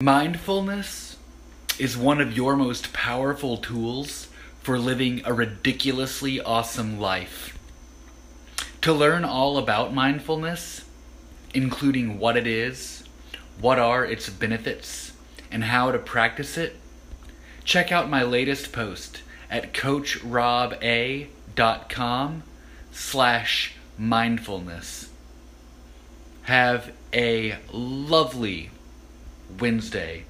Mindfulness is one of your most powerful tools for living a ridiculously awesome life. To learn all about mindfulness, including what it is, what are its benefits, and how to practice it, check out my latest post at coachroba.com slash mindfulness. Have a lovely Wednesday